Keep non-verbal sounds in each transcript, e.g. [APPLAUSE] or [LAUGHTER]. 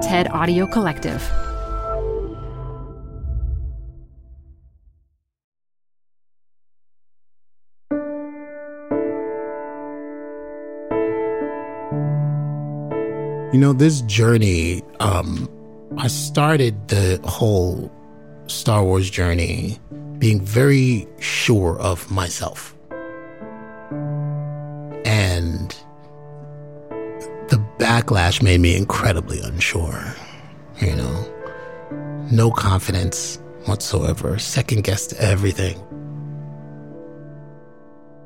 TED Audio Collective. You know, this journey, um, I started the whole Star Wars journey being very sure of myself. Backlash made me incredibly unsure, you know, no confidence whatsoever, second guessed everything.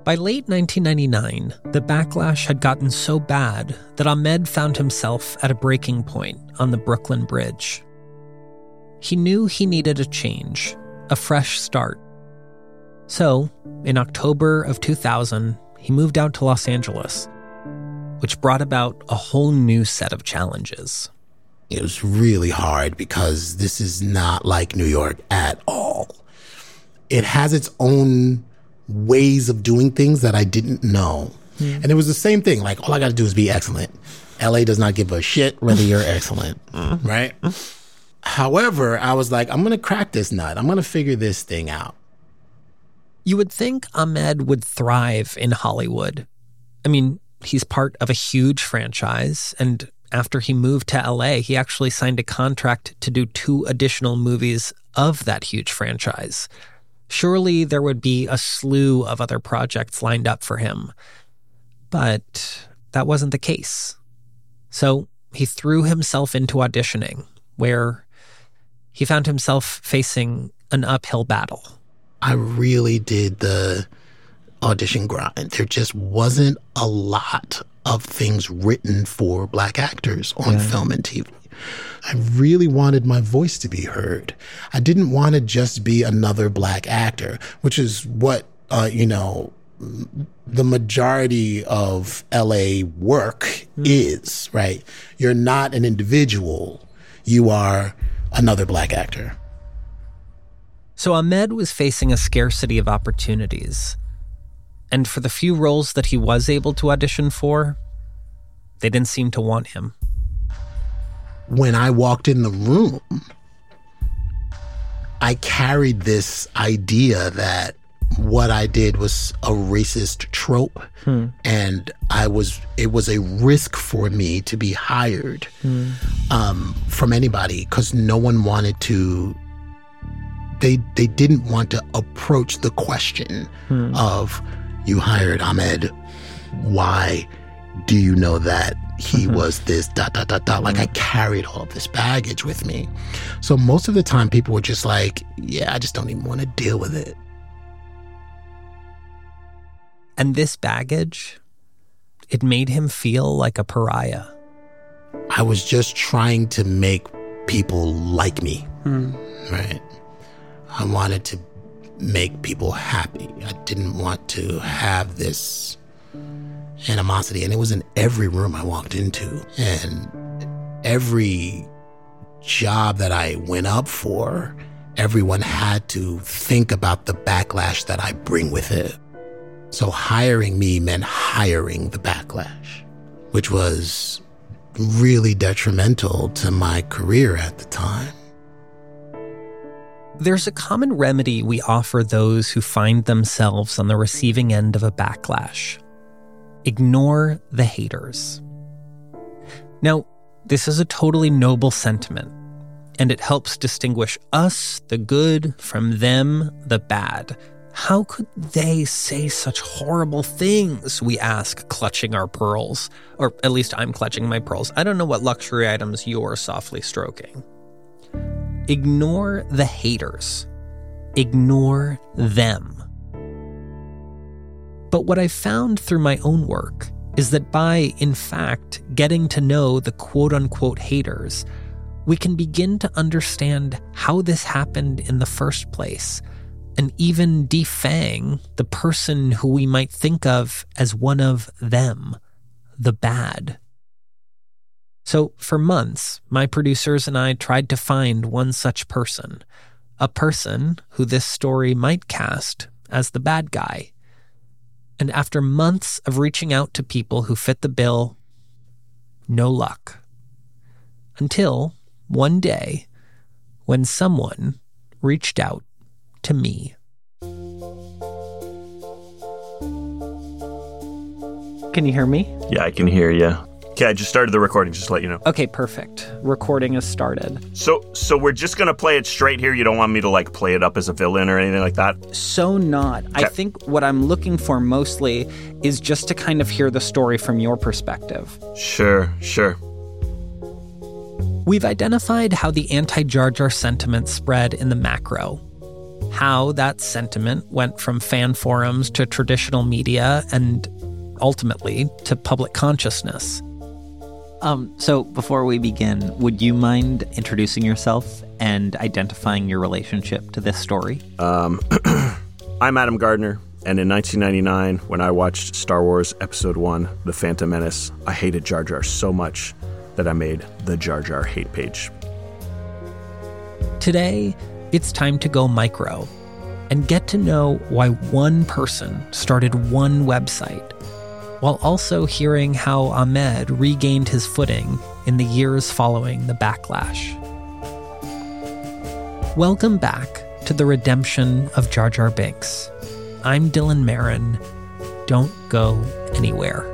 By late 1999, the backlash had gotten so bad that Ahmed found himself at a breaking point on the Brooklyn Bridge. He knew he needed a change, a fresh start. So, in October of 2000, he moved out to Los Angeles, which brought about a whole new set of challenges. It was really hard because this is not like New York at all. It has its own ways of doing things that I didn't know. Mm. And it was the same thing. Like, all I got to do is be excellent. LA does not give a shit whether [LAUGHS] you're excellent, right? However, I was like, I'm going to crack this nut. I'm going to figure this thing out. You would think Ahmed would thrive in Hollywood. I mean, he's part of a huge franchise. And after he moved to LA, he actually signed a contract to do two additional movies of that huge franchise surely there would be a slew of other projects lined up for him. But that wasn't the case. So he threw himself into auditioning, where he found himself facing an uphill battle. I really did the audition grind. There just wasn't a lot of things written for black actors on yeah. film and TV. I really wanted my voice to be heard. I didn't want to just be another black actor, which is what, uh, you know, the majority of LA work mm. is, right? You're not an individual. You are another black actor. So Ahmed was facing a scarcity of opportunities. And for the few roles that he was able to audition for, they didn't seem to want him when I walked in the room, I carried this idea that what I did was a racist trope. Hmm. And I was, it was a risk for me to be hired hmm. um, from anybody because no one wanted to, they, they didn't want to approach the question hmm. of, you hired Ahmed. Why do you know that he mm-hmm. was this dot dot dot dot like i carried all of this baggage with me so most of the time people were just like yeah i just don't even want to deal with it and this baggage it made him feel like a pariah i was just trying to make people like me mm. right i wanted to make people happy i didn't want to have this animosity. And it was in every room I walked into. And every job that I went up for, everyone had to think about the backlash that I bring with it. So hiring me meant hiring the backlash, which was really detrimental to my career at the time. There's a common remedy we offer those who find themselves on the receiving end of a backlash ignore the haters. Now, this is a totally noble sentiment, and it helps distinguish us, the good, from them, the bad. How could they say such horrible things? We ask, clutching our pearls. Or at least I'm clutching my pearls. I don't know what luxury items you're softly stroking. Ignore the haters, ignore them. But what I've found through my own work is that by, in fact, getting to know the quote unquote haters, we can begin to understand how this happened in the first place and even defang the person who we might think of as one of them, the bad. So, for months, my producers and I tried to find one such person, a person who this story might cast as the bad guy. And after months of reaching out to people who fit the bill, no luck. Until one day when someone reached out to me. Can you hear me? Yeah, I can hear you. Okay, I just started the recording, just to let you know. Okay, perfect. Recording has started. So, so we're just gonna play it straight here. You don't want me to like play it up as a villain or anything like that. So not. I think what I'm looking for mostly is just to kind of hear the story from your perspective. Sure, sure. We've identified how the anti Jar Jar sentiment spread in the macro, how that sentiment went from fan forums to traditional media and ultimately to public consciousness. Um, so before we begin, would you mind introducing yourself and identifying your relationship to this story? Um, [CLEARS THROAT] I'm Adam Gardner, and in 1999, when I watched Star Wars Episode 1, The Phantom Menace, I hated Jar Jar so much that I made the Jar Jar hate page. Today, it's time to go micro and get to know why one person started one website, while also hearing how Ahmed regained his footing in the years following the backlash. Welcome back to the redemption of Jar Jar Binks. I'm Dylan Marron. Don't go anywhere.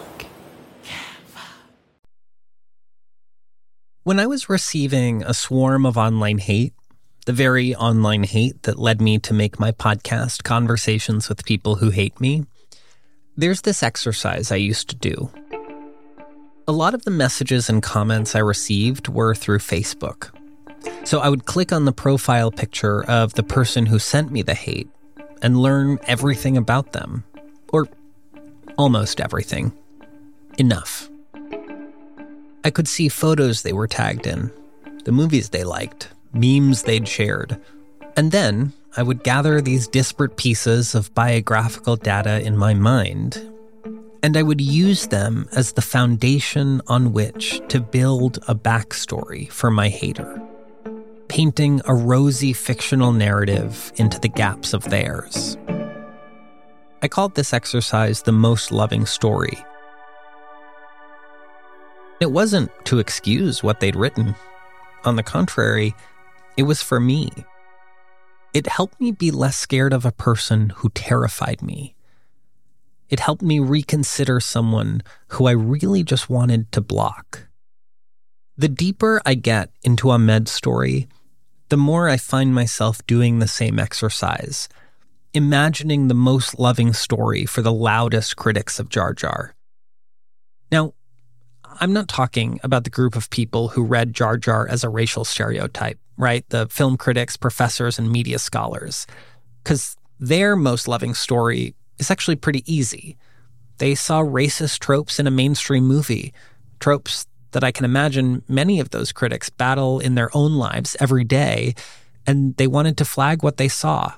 When I was receiving a swarm of online hate, the very online hate that led me to make my podcast, Conversations with People Who Hate Me, there's this exercise I used to do. A lot of the messages and comments I received were through Facebook. So I would click on the profile picture of the person who sent me the hate and learn everything about them. Or almost everything. Enough. I could see photos they were tagged in, the movies they liked, memes they'd shared. And then I would gather these disparate pieces of biographical data in my mind, and I would use them as the foundation on which to build a backstory for my hater, painting a rosy fictional narrative into the gaps of theirs. I called this exercise the most loving story it wasn't to excuse what they'd written. On the contrary, it was for me. It helped me be less scared of a person who terrified me. It helped me reconsider someone who I really just wanted to block. The deeper I get into Ahmed's story, the more I find myself doing the same exercise, imagining the most loving story for the loudest critics of Jar Jar. Now, I'm not talking about the group of people who read Jar Jar as a racial stereotype, right? The film critics, professors, and media scholars. Because their most loving story is actually pretty easy. They saw racist tropes in a mainstream movie, tropes that I can imagine many of those critics battle in their own lives every day, and they wanted to flag what they saw.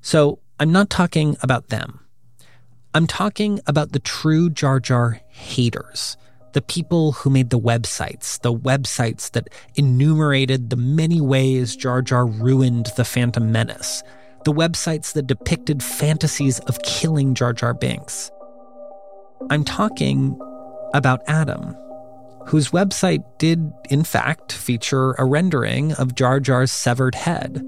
So I'm not talking about them. I'm talking about the true Jar Jar haters the people who made the websites, the websites that enumerated the many ways Jar Jar ruined the Phantom Menace, the websites that depicted fantasies of killing Jar Jar Binks. I'm talking about Adam, whose website did, in fact, feature a rendering of Jar Jar's severed head.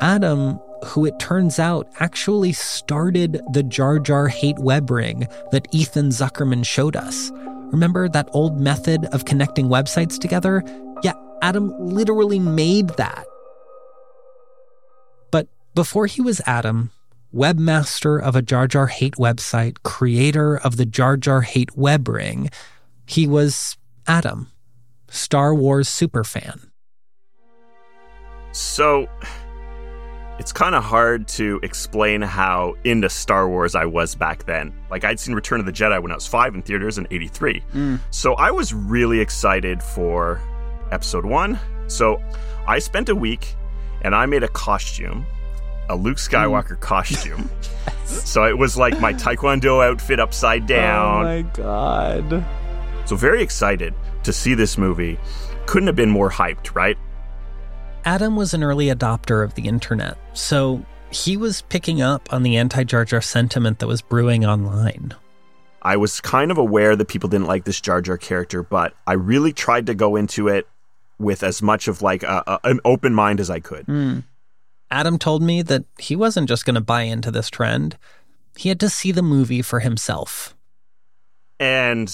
Adam, who it turns out actually started the Jar Jar hate web ring that Ethan Zuckerman showed us. Remember that old method of connecting websites together? Yeah, Adam literally made that. But before he was Adam, webmaster of a Jar Jar Hate website, creator of the Jar Jar Hate web ring, he was Adam, Star Wars superfan. So, it's kind of hard to explain how into Star Wars I was back then. Like, I'd seen Return of the Jedi when I was five in theaters in 83. Mm. So I was really excited for episode one. So I spent a week and I made a costume, a Luke mm. Skywalker costume. [LAUGHS] So it was like my [LAUGHS] Taekwondo outfit upside oh down. Oh my God. So very excited to see this movie. Couldn't have been more hyped, right? Adam was an early adopter of the internet, so he was picking up on the anti Jar Jar sentiment that was brewing online. I was kind of aware that people didn't like this Jar Jar character, but I really tried to go into it with as much of like a, a, an open mind as I could. Hmm. Adam told me that he wasn't just going to buy into this trend, he had to see the movie for himself. And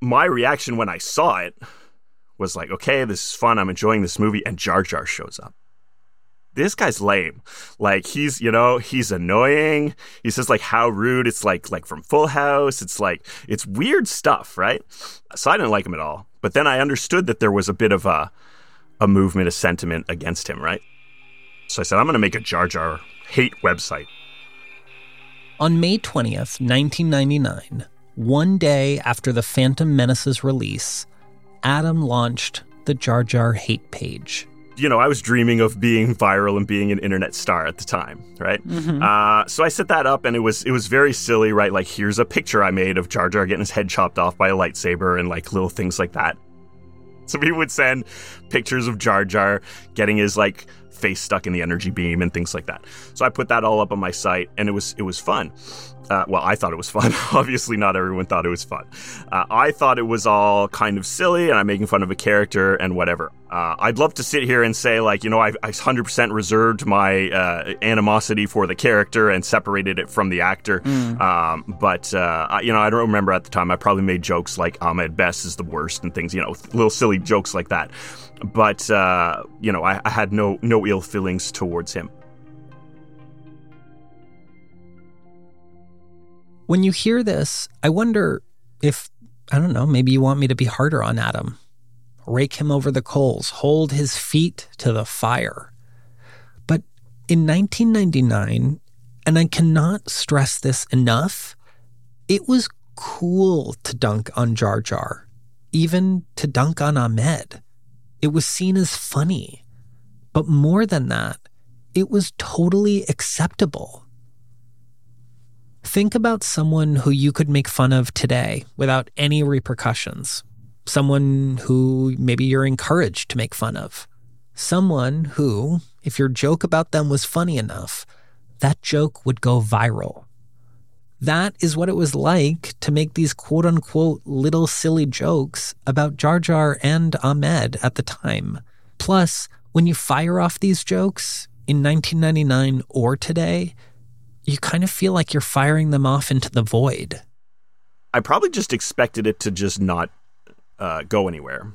my reaction when I saw it was like, okay, this is fun. I'm enjoying this movie. And Jar Jar shows up. This guy's lame. Like he's, you know, he's annoying. He says like how rude. It's like like from Full House. It's like it's weird stuff, right? So I didn't like him at all. But then I understood that there was a bit of a a movement, a sentiment against him, right? So I said, I'm going to make a Jar Jar hate website. On May 20th, 1999, one day after The Phantom Menace's release, Adam launched the Jar Jar hate page. you know, I was dreaming of being viral and being an internet star at the time, right? Uh, so I set that up, and it was it was very silly, right? Like, here's a picture I made of Jar Jar getting his head chopped off by a lightsaber, and like little things like that. So people would send pictures of Jar Jar getting his like face stuck in the energy beam and things like that. So I put that all up on my site, and it was it was fun. Uh, well, I thought it was fun. [LAUGHS] Obviously, not everyone thought it was fun. Uh, I thought it was all kind of silly, and I'm making fun of a character and whatever. Uh, I'd love to sit here and say, like, you know, I, I 100% reserved my uh, animosity for the character and separated it from the actor. Um, but, uh, I, you know, I don't remember at the time. I probably made jokes like Ahmed Best is the worst and things, you know, little silly jokes like that. But, uh, you know, I, I had no, no ill feelings towards him. When you hear this, I wonder if, I don't know, maybe you want me to be harder on Adam. Rake him over the coals, hold his feet to the fire. But in 1999, and I cannot stress this enough, it was cool to dunk on Jar Jar, even to dunk on Ahmed. It was seen as funny. But more than that, it was totally acceptable. Think about someone who you could make fun of today without any repercussions. Someone who maybe you're encouraged to make fun of. Someone who, if your joke about them was funny enough, that joke would go viral. That is what it was like to make these quote unquote little silly jokes about Jar Jar and Ahmed at the time. Plus, when you fire off these jokes in 1999 or today, you kind of feel like you're firing them off into the void. I probably just expected it to just not uh, go anywhere.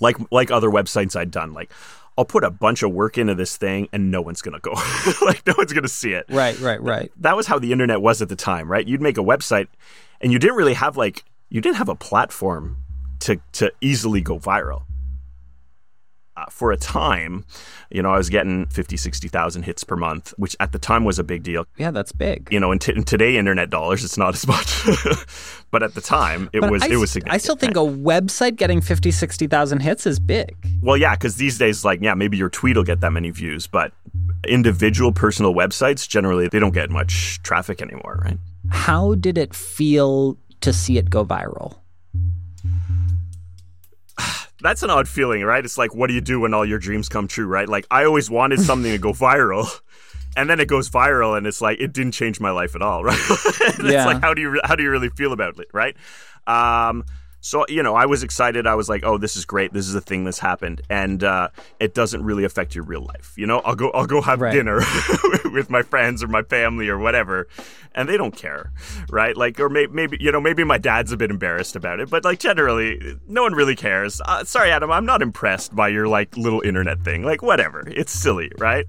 Like like other websites I'd done, like I'll put a bunch of work into this thing and no one's gonna go. [LAUGHS] like no one's gonna see it. Right, right, right. That was how the internet was at the time, right? You'd make a website and you didn't really have like you didn't have a platform to to easily go viral. For a time, you know, I was getting 50, 60,000 hits per month, which at the time was a big deal. Yeah, that's big. You know, in, t- in today internet dollars, it's not as much. [LAUGHS] but at the time, it But was I, it was significant. I still think a website getting 50, 60,000 hits is big. Well, yeah, because these days, like, yeah, maybe your tweet will get that many views, but individual personal websites generally they don't get much traffic anymore, right? How did it feel to see it go viral? [SIGHS] [SIGHS] That's an odd feeling, right? It's like, what do you do when all your dreams come true, right? Like, I always wanted [LAUGHS] something to go viral. And then it goes viral, and it's like it didn't change my life at all, [LAUGHS] right? [LAUGHS] it's Yeah. like how do you how do you really feel about it, right? Um, so you know, I was excited. I was like, "Oh, this is great. This is a thing that's happened," and uh, it doesn't really affect your real life. You know, I'll go I'll go have Right. dinner [LAUGHS] with my friends or my family or whatever, and they don't care, right? Like, or maybe maybe you know maybe my dad's a bit embarrassed about it, but like generally, no one really cares. Uh, sorry, Adam, I'm not impressed by your like little internet thing. Like, whatever, it's silly, right?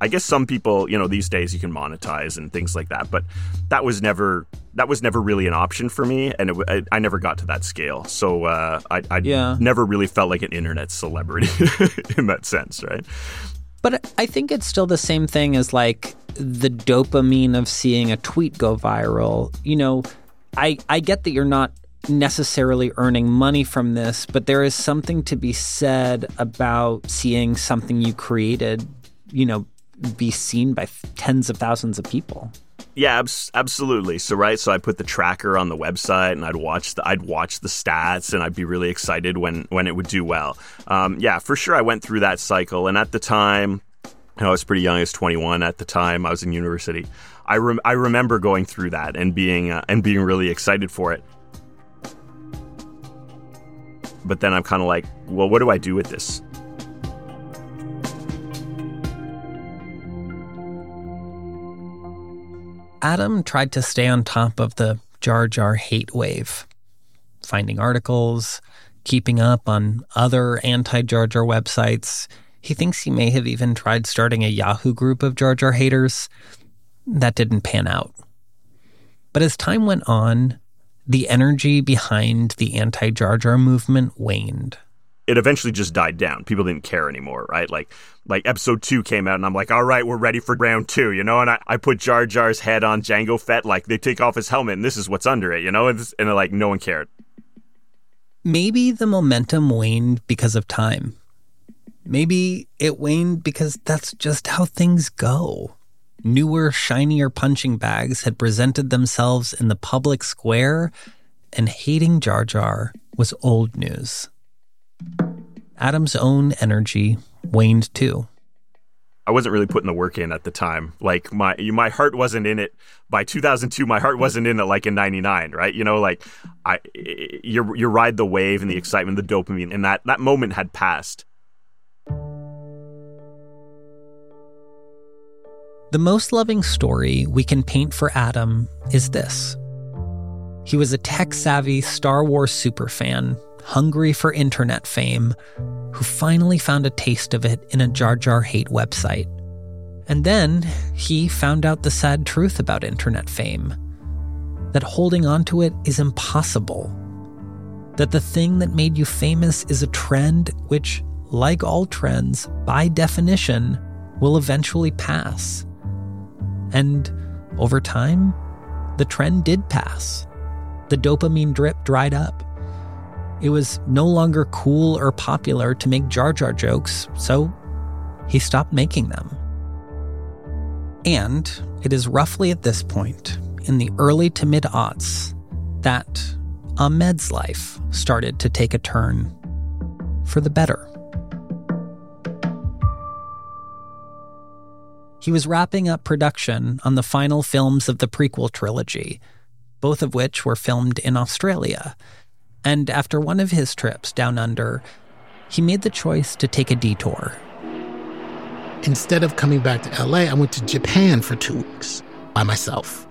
I guess some people, you know, these days you can monetize and things like that, but that was never that was never really an option for me, and it, I, I never got to that scale. So uh, I, I Yeah. never really felt like an internet celebrity [LAUGHS] in that sense, right? But I think it's still the same thing as like the dopamine of seeing a tweet go viral. You know, I I get that you're not necessarily earning money from this, but there is something to be said about seeing something you created, you know, be seen by tens of thousands of people. Yeah, abs- absolutely. So right, so I put the tracker on the website, and I'd watch the I'd watch the stats, and I'd be really excited when when it would do well. Um, yeah, for sure, I went through that cycle, and at the time, I was pretty young. I was 21 at the time. I was in university. I rem- I remember going through that and being uh, and being really excited for it. But then I'm kind of like, well, what do I do with this? Adam tried to stay on top of the Jar Jar hate wave, finding articles, keeping up on other anti Jar Jar websites. He thinks he may have even tried starting a Yahoo group of Jar Jar haters. That didn't pan out. But as time went on, the energy behind the anti Jar Jar movement waned it eventually just died down. People didn't care anymore, right? Like like episode two came out and I'm like, all right, we're ready for round two, you know? And I, I put Jar Jar's head on Jango Fett, like they take off his helmet and this is what's under it, you know? And, and like no one cared. Maybe the momentum waned because of time. Maybe it waned because that's just how things go. Newer, shinier punching bags had presented themselves in the public square, and hating Jar Jar was old news. Adam's own energy waned too. I wasn't really putting the work in at the time. Like my my heart wasn't in it by 2002. My heart wasn't in it like in '99, right? You know, like I you you ride the wave and the excitement, the dopamine, and that that moment had passed. The most loving story we can paint for Adam is this. He was a tech savvy Star Wars superfan hungry for internet fame, who finally found a taste of it in a Jar Jar Hate website. And then he found out the sad truth about internet fame that holding onto it is impossible. That the thing that made you famous is a trend which, like all trends, by definition, will eventually pass. And over time, the trend did pass. The dopamine drip dried up. It was no longer cool or popular to make Jar Jar jokes, so he stopped making them. And it is roughly at this point, in the early to mid aughts, that Ahmed's life started to take a turn for the better. He was wrapping up production on the final films of the prequel trilogy, both of which were filmed in Australia and after one of his trips down under, he made the choice to take a detour. Instead of coming back to LA, I went to Japan for two weeks by myself.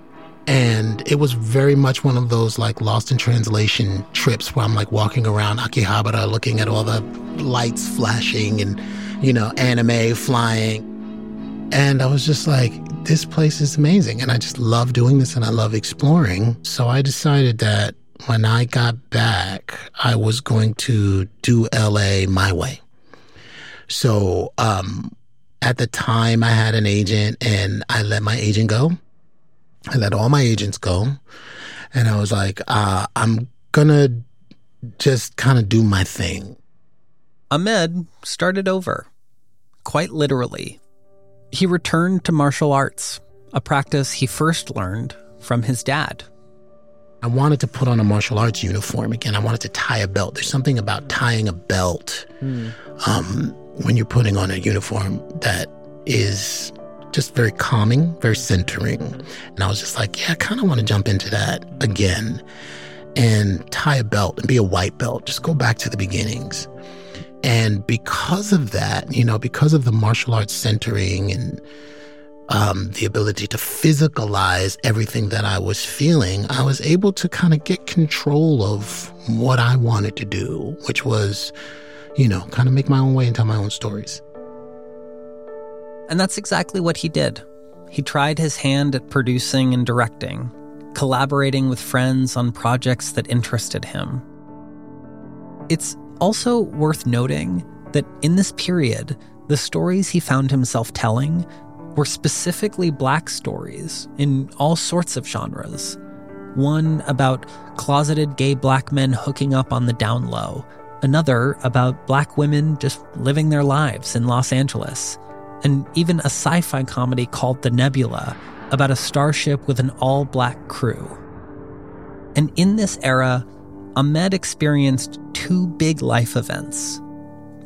And it was very much one of those like lost in translation trips where I'm like walking around Akihabara looking at all the lights flashing and, you know, anime flying. And I was just like, this place is amazing. And I just love doing this and I love exploring. So I decided that when I got back, I was going to do LA my way. So, um, at the time, I had an agent and I let my agent go. I let all my agents go. And I was like, uh, I'm gonna just kind of do my thing. Ahmed started over, quite literally. He returned to martial arts, a practice he first learned from his dad, I wanted to put on a martial arts uniform again. I wanted to tie a belt. There's something about tying a belt mm. um, when you're putting on a uniform that is just very calming, very centering. And I was just like, yeah, I kind of want to jump into that again and tie a belt and be a white belt. Just go back to the beginnings. And because of that, you know, because of the martial arts centering and um, the ability to physicalize everything that I was feeling, I was able to kind of get control of what I wanted to do, which was, you know, kind of make my own way and tell my own stories. And that's exactly what he did. He tried his hand at producing and directing, collaborating with friends on projects that interested him. It's also worth noting that in this period, the stories he found himself telling were specifically black stories in all sorts of genres. One about closeted gay black men hooking up on the down low, another about black women just living their lives in Los Angeles, and even a sci fi comedy called The Nebula about a starship with an all black crew. And in this era, Ahmed experienced two big life events.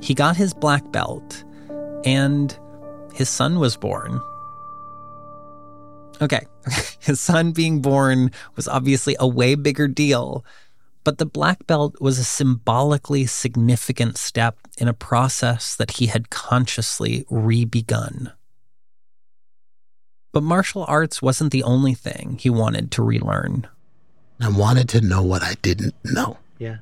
He got his black belt, and his son was born. Okay, [LAUGHS] his son being born was obviously a way bigger deal, but the black belt was a symbolically significant step in a process that he had consciously re-begun. But martial arts wasn't the only thing he wanted to relearn. I wanted to know what I didn't know. Yeah.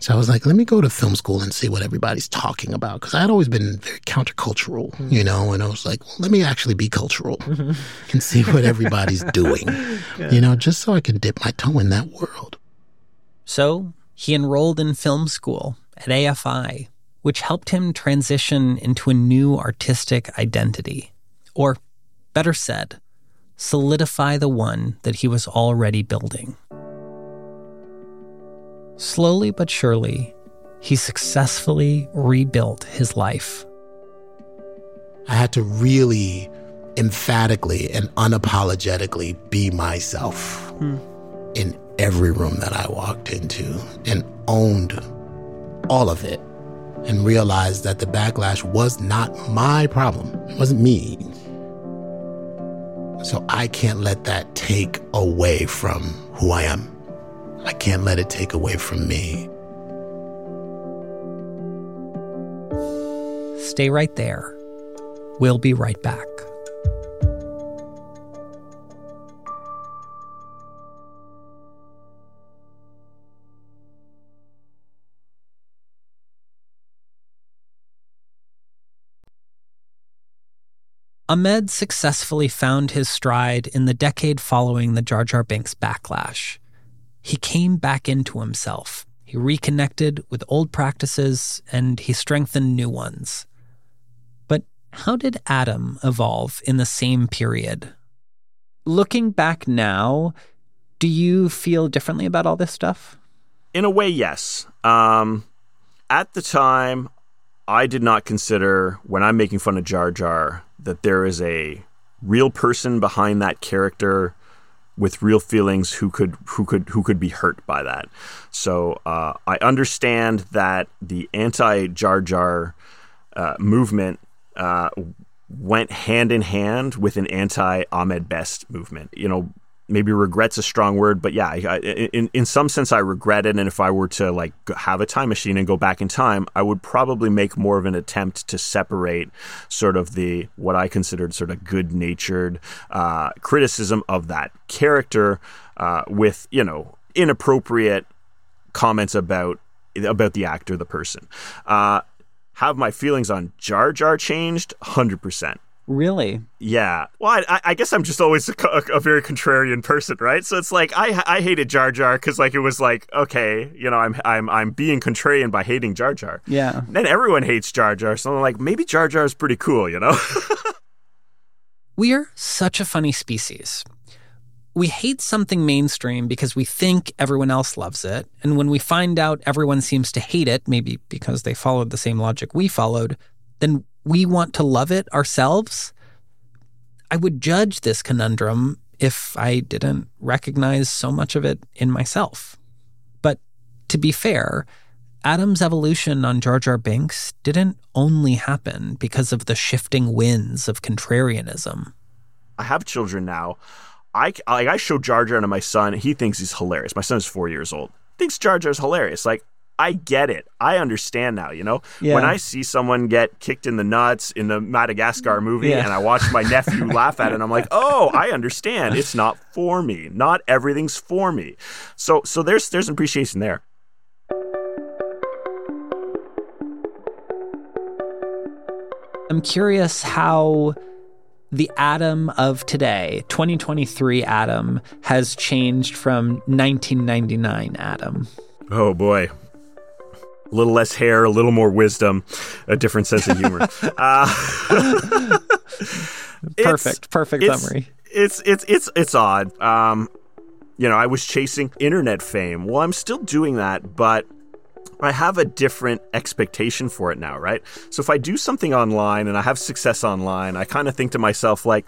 So I was like, let me go to film school and see what everybody's talking about. Cause I had always been very countercultural, mm-hmm. you know, and I was like, well, let me actually be cultural mm-hmm. and see what everybody's [LAUGHS] doing, yeah. you know, just so I can dip my toe in that world. So he enrolled in film school at AFI, which helped him transition into a new artistic identity. Or, better said, solidify the one that he was already building. Slowly but surely, he successfully rebuilt his life. I had to really emphatically and unapologetically be myself hmm. in every room that I walked into and owned all of it and realized that the backlash was not my problem. It wasn't me. So I can't let that take away from who I am. I can't let it take away from me. Stay right there. We'll be right back. Ahmed successfully found his stride in the decade following the Jar Jar Binks backlash he came back into himself. He reconnected with old practices and he strengthened new ones. But how did Adam evolve in the same period? Looking back now, do you feel differently about all this stuff? In a way, yes. Um, at the time, I did not consider, when I'm making fun of Jar Jar, that there is a real person behind that character with real feelings who could who could who could be hurt by that. So uh, I understand that the anti Jar Jar uh, movement uh, went hand in hand with an anti Ahmed Best movement. You know, maybe regret's a strong word, but yeah, I, in in some sense, I regret it. And if I were to like have a time machine and go back in time, I would probably make more of an attempt to separate sort of the what I considered sort of good natured uh, criticism of that character uh, with you know inappropriate comments about about the actor, the person. Uh, have my feelings on Jar Jar changed? Hundred percent. Really? Yeah. Well, I, I guess I'm just always a, a, very contrarian person, right? So it's like I I hated Jar Jar because like it was like okay, you know, I'm I'm I'm being contrarian by hating Jar Jar. Yeah. then everyone hates Jar Jar, so I'm like maybe Jar Jar is pretty cool, you know. [LAUGHS] We're such a funny species. We hate something mainstream because we think everyone else loves it, and when we find out everyone seems to hate it, maybe because they followed the same logic we followed, then we want to love it ourselves, I would judge this conundrum if I didn't recognize so much of it in myself. But to be fair, Adam's evolution on Jar Jar Binks didn't only happen because of the shifting winds of contrarianism. I have children now. I, I, show Jar Jar to my son. He thinks he's hilarious. My son is four years old. Thinks Jar Jar's hilarious. Like I get it. I understand now, you know? Yeah. When I see someone get kicked in the nuts in the Madagascar movie yeah. and I watch my nephew [LAUGHS] laugh at it and I'm like, "Oh, I understand. It's not for me. Not everything's for me." So so there's there's appreciation there. I'm curious how the Adam of today, 2023 Adam, has changed from 1999 Adam. Oh boy. A little less hair, a little more wisdom, a different sense of humor. [LAUGHS] uh, [LAUGHS] perfect, perfect it's, summary. It's it's it's it's odd. Um, you know, I was chasing internet fame. Well, I'm still doing that, but I have a different expectation for it now, right? So if I do something online and I have success online, I kind of think to myself like,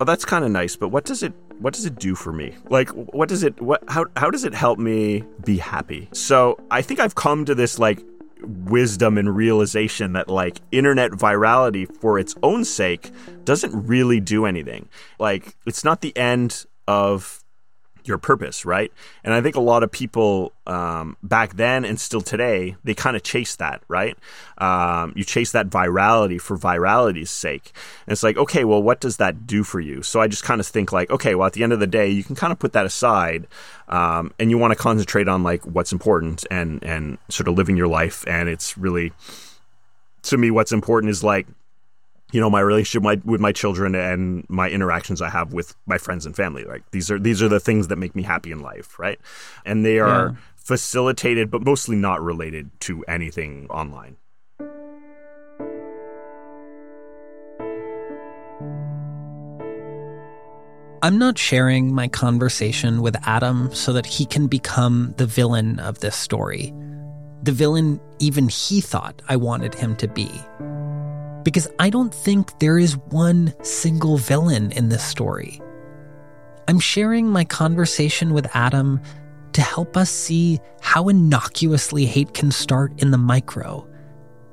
"Oh, that's kind of nice, but what does it what does it do for me? Like what does it what how how does it help me be happy?" So, I think I've come to this like wisdom and realization that like internet virality for its own sake doesn't really do anything. Like it's not the end of your purpose, right? And I think a lot of people um, back then and still today, they kind of chase that, right? Um, you chase that virality for virality's sake. And it's like, okay, well, what does that do for you? So I just kind of think like, okay, well, at the end of the day, you can kind of put that aside, um, and you want to concentrate on like what's important and and sort of living your life. And it's really, to me, what's important is like you know my relationship my, with my children and my interactions I have with my friends and family. Like these are these are the things that make me happy in life, right? And they are yeah. facilitated, but mostly not related to anything online. I'm not sharing my conversation with Adam so that he can become the villain of this story. The villain even he thought I wanted him to be because I don't think there is one single villain in this story. I'm sharing my conversation with Adam to help us see how innocuously hate can start in the micro,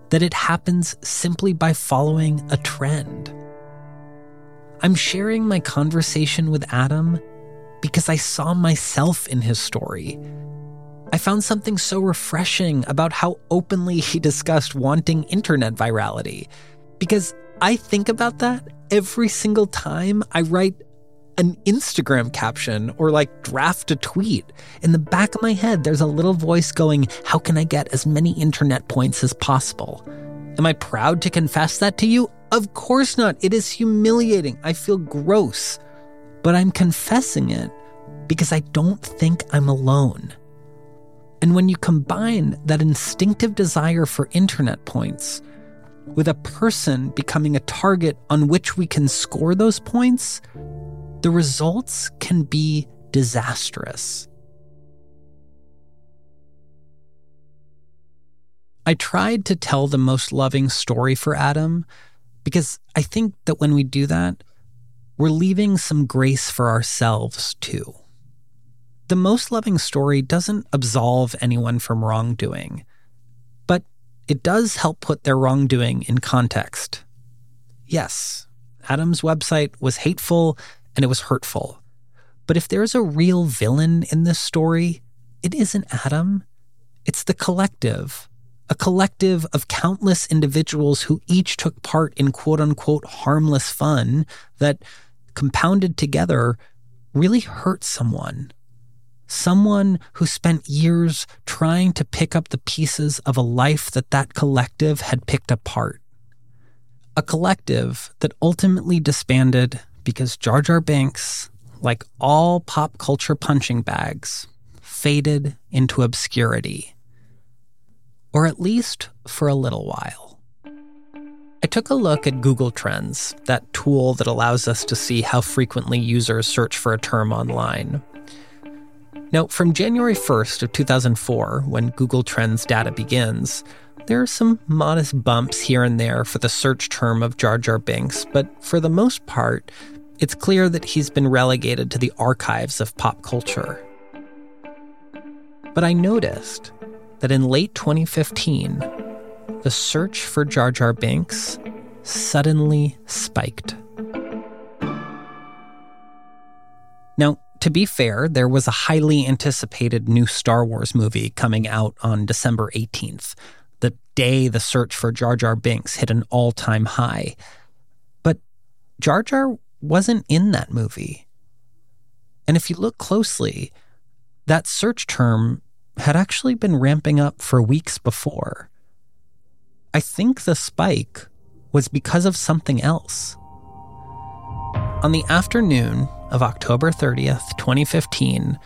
that it happens simply by following a trend. I'm sharing my conversation with Adam because I saw myself in his story I found something so refreshing about how openly he discussed wanting internet virality because I think about that every single time I write an Instagram caption or like draft a tweet. In the back of my head, there's a little voice going, How can I get as many internet points as possible? Am I proud to confess that to you? Of course not. It is humiliating. I feel gross. But I'm confessing it because I don't think I'm alone. And when you combine that instinctive desire for internet points with a person becoming a target on which we can score those points, the results can be disastrous. I tried to tell the most loving story for Adam because I think that when we do that, we're leaving some grace for ourselves too. The most loving story doesn't absolve anyone from wrongdoing it does help put their wrongdoing in context. Yes, Adam's website was hateful and it was hurtful. But if there's a real villain in this story, it isn't Adam. It's the collective, a collective of countless individuals who each took part in quote unquote harmless fun that, compounded together, really hurt someone someone who spent years trying to pick up the pieces of a life that that collective had picked apart. A collective that ultimately disbanded because Jar Jar Binks, like all pop culture punching bags, faded into obscurity. Or at least for a little while. I took a look at Google Trends, that tool that allows us to see how frequently users search for a term online. Now, from January 1st of 2004, when Google Trends data begins, there are some modest bumps here and there for the search term of Jar Jar Binks, but for the most part, it's clear that he's been relegated to the archives of pop culture. But I noticed that in late 2015, the search for Jar Jar Binks suddenly spiked. Now, to be fair, there was a highly anticipated new Star Wars movie coming out on December 18th, the day the search for Jar Jar Binks hit an all time high. But Jar Jar wasn't in that movie. And if you look closely, that search term had actually been ramping up for weeks before. I think the spike was because of something else. On the afternoon of October 30th, 2015,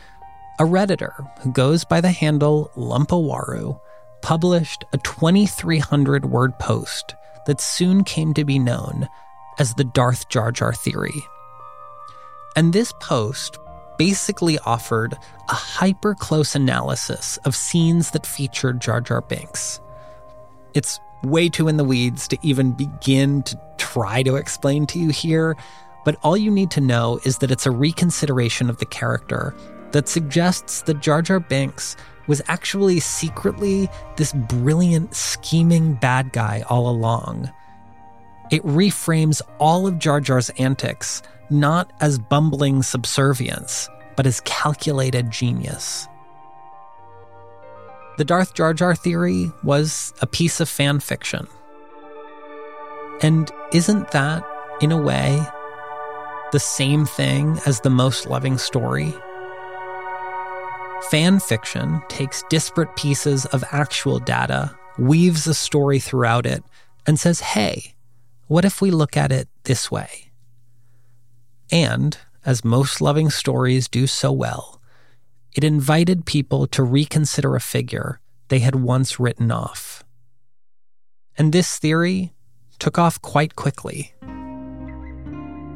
a Redditor who goes by the handle Lumpawarroo published a 2,300 word post that soon came to be known as the Darth Jar Jar theory. And this post basically offered a hyper close analysis of scenes that featured Jar Jar Binks. It's way too in the weeds to even begin to try to explain to you here, but all you need to know is that it's a reconsideration of the character that suggests that Jar Jar Binks was actually secretly this brilliant, scheming bad guy all along. It reframes all of Jar Jar's antics not as bumbling subservience, but as calculated genius. The Darth Jar Jar theory was a piece of fan fiction. And isn't that, in a way, the same thing as the most loving story? Fan fiction takes disparate pieces of actual data, weaves a story throughout it, and says, hey, what if we look at it this way? And, as most loving stories do so well, it invited people to reconsider a figure they had once written off. And this theory took off quite quickly.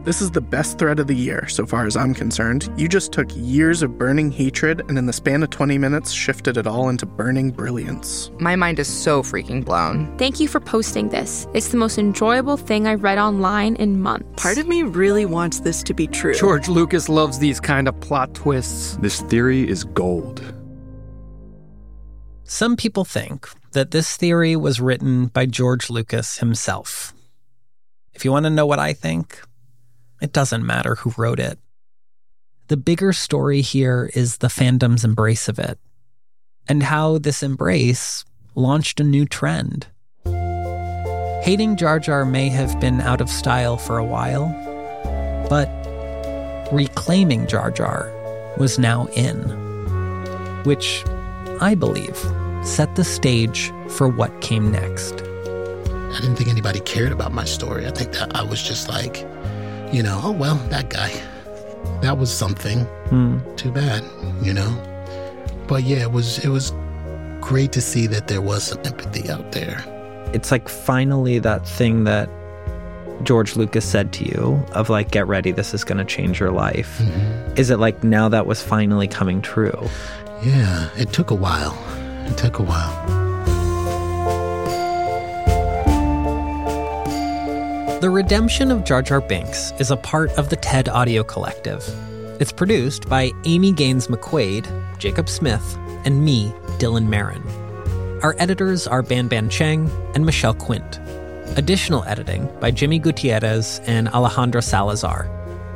This is the best thread of the year, so far as I'm concerned. You just took years of burning hatred and in the span of 20 minutes shifted it all into burning brilliance. My mind is so freaking blown. Thank you for posting this. It's the most enjoyable thing I've read online in months. Part of me really wants this to be true. George Lucas loves these kind of plot twists. This theory is gold. Some people think that this theory was written by George Lucas himself. If you want to know what I think, it doesn't matter who wrote it. The bigger story here is the fandom's embrace of it, and how this embrace launched a new trend. Hating Jar Jar may have been out of style for a while, but reclaiming Jar Jar was now in, which I believe set the stage for what came next. I didn't think anybody cared about my story. I think that I was just like, you know, oh, well, that guy. That was something. Hmm. Too bad, you know? But yeah, it was it was great to see that there was some empathy out there. It's like finally that thing that George Lucas said to you of like, get ready, this is going to change your life. Mm-hmm. Is it like now that was finally coming true? Yeah, it took a while. It took a while. The Redemption of Jar Jar Binks is a part of the TED Audio Collective. It's produced by Amy Gaines McQuaid, Jacob Smith, and me, Dylan Marron. Our editors are Banban Cheng and Michelle Quint. Additional editing by Jimmy Gutierrez and Alejandro Salazar.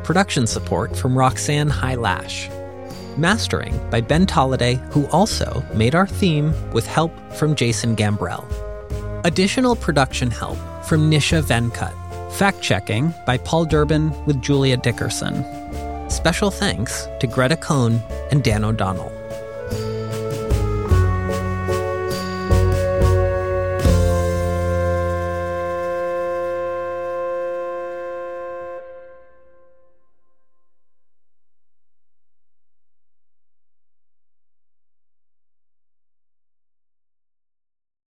Production support from Roxanne Hai Lash. Mastering by Ben Tolliday, who also made our theme with help from Jason Gambrell. Additional production help from Nisha Venkat. Fact checking by Paul Durbin with Julia Dickerson. Special thanks to Greta Cohn and Dan O'Donnell.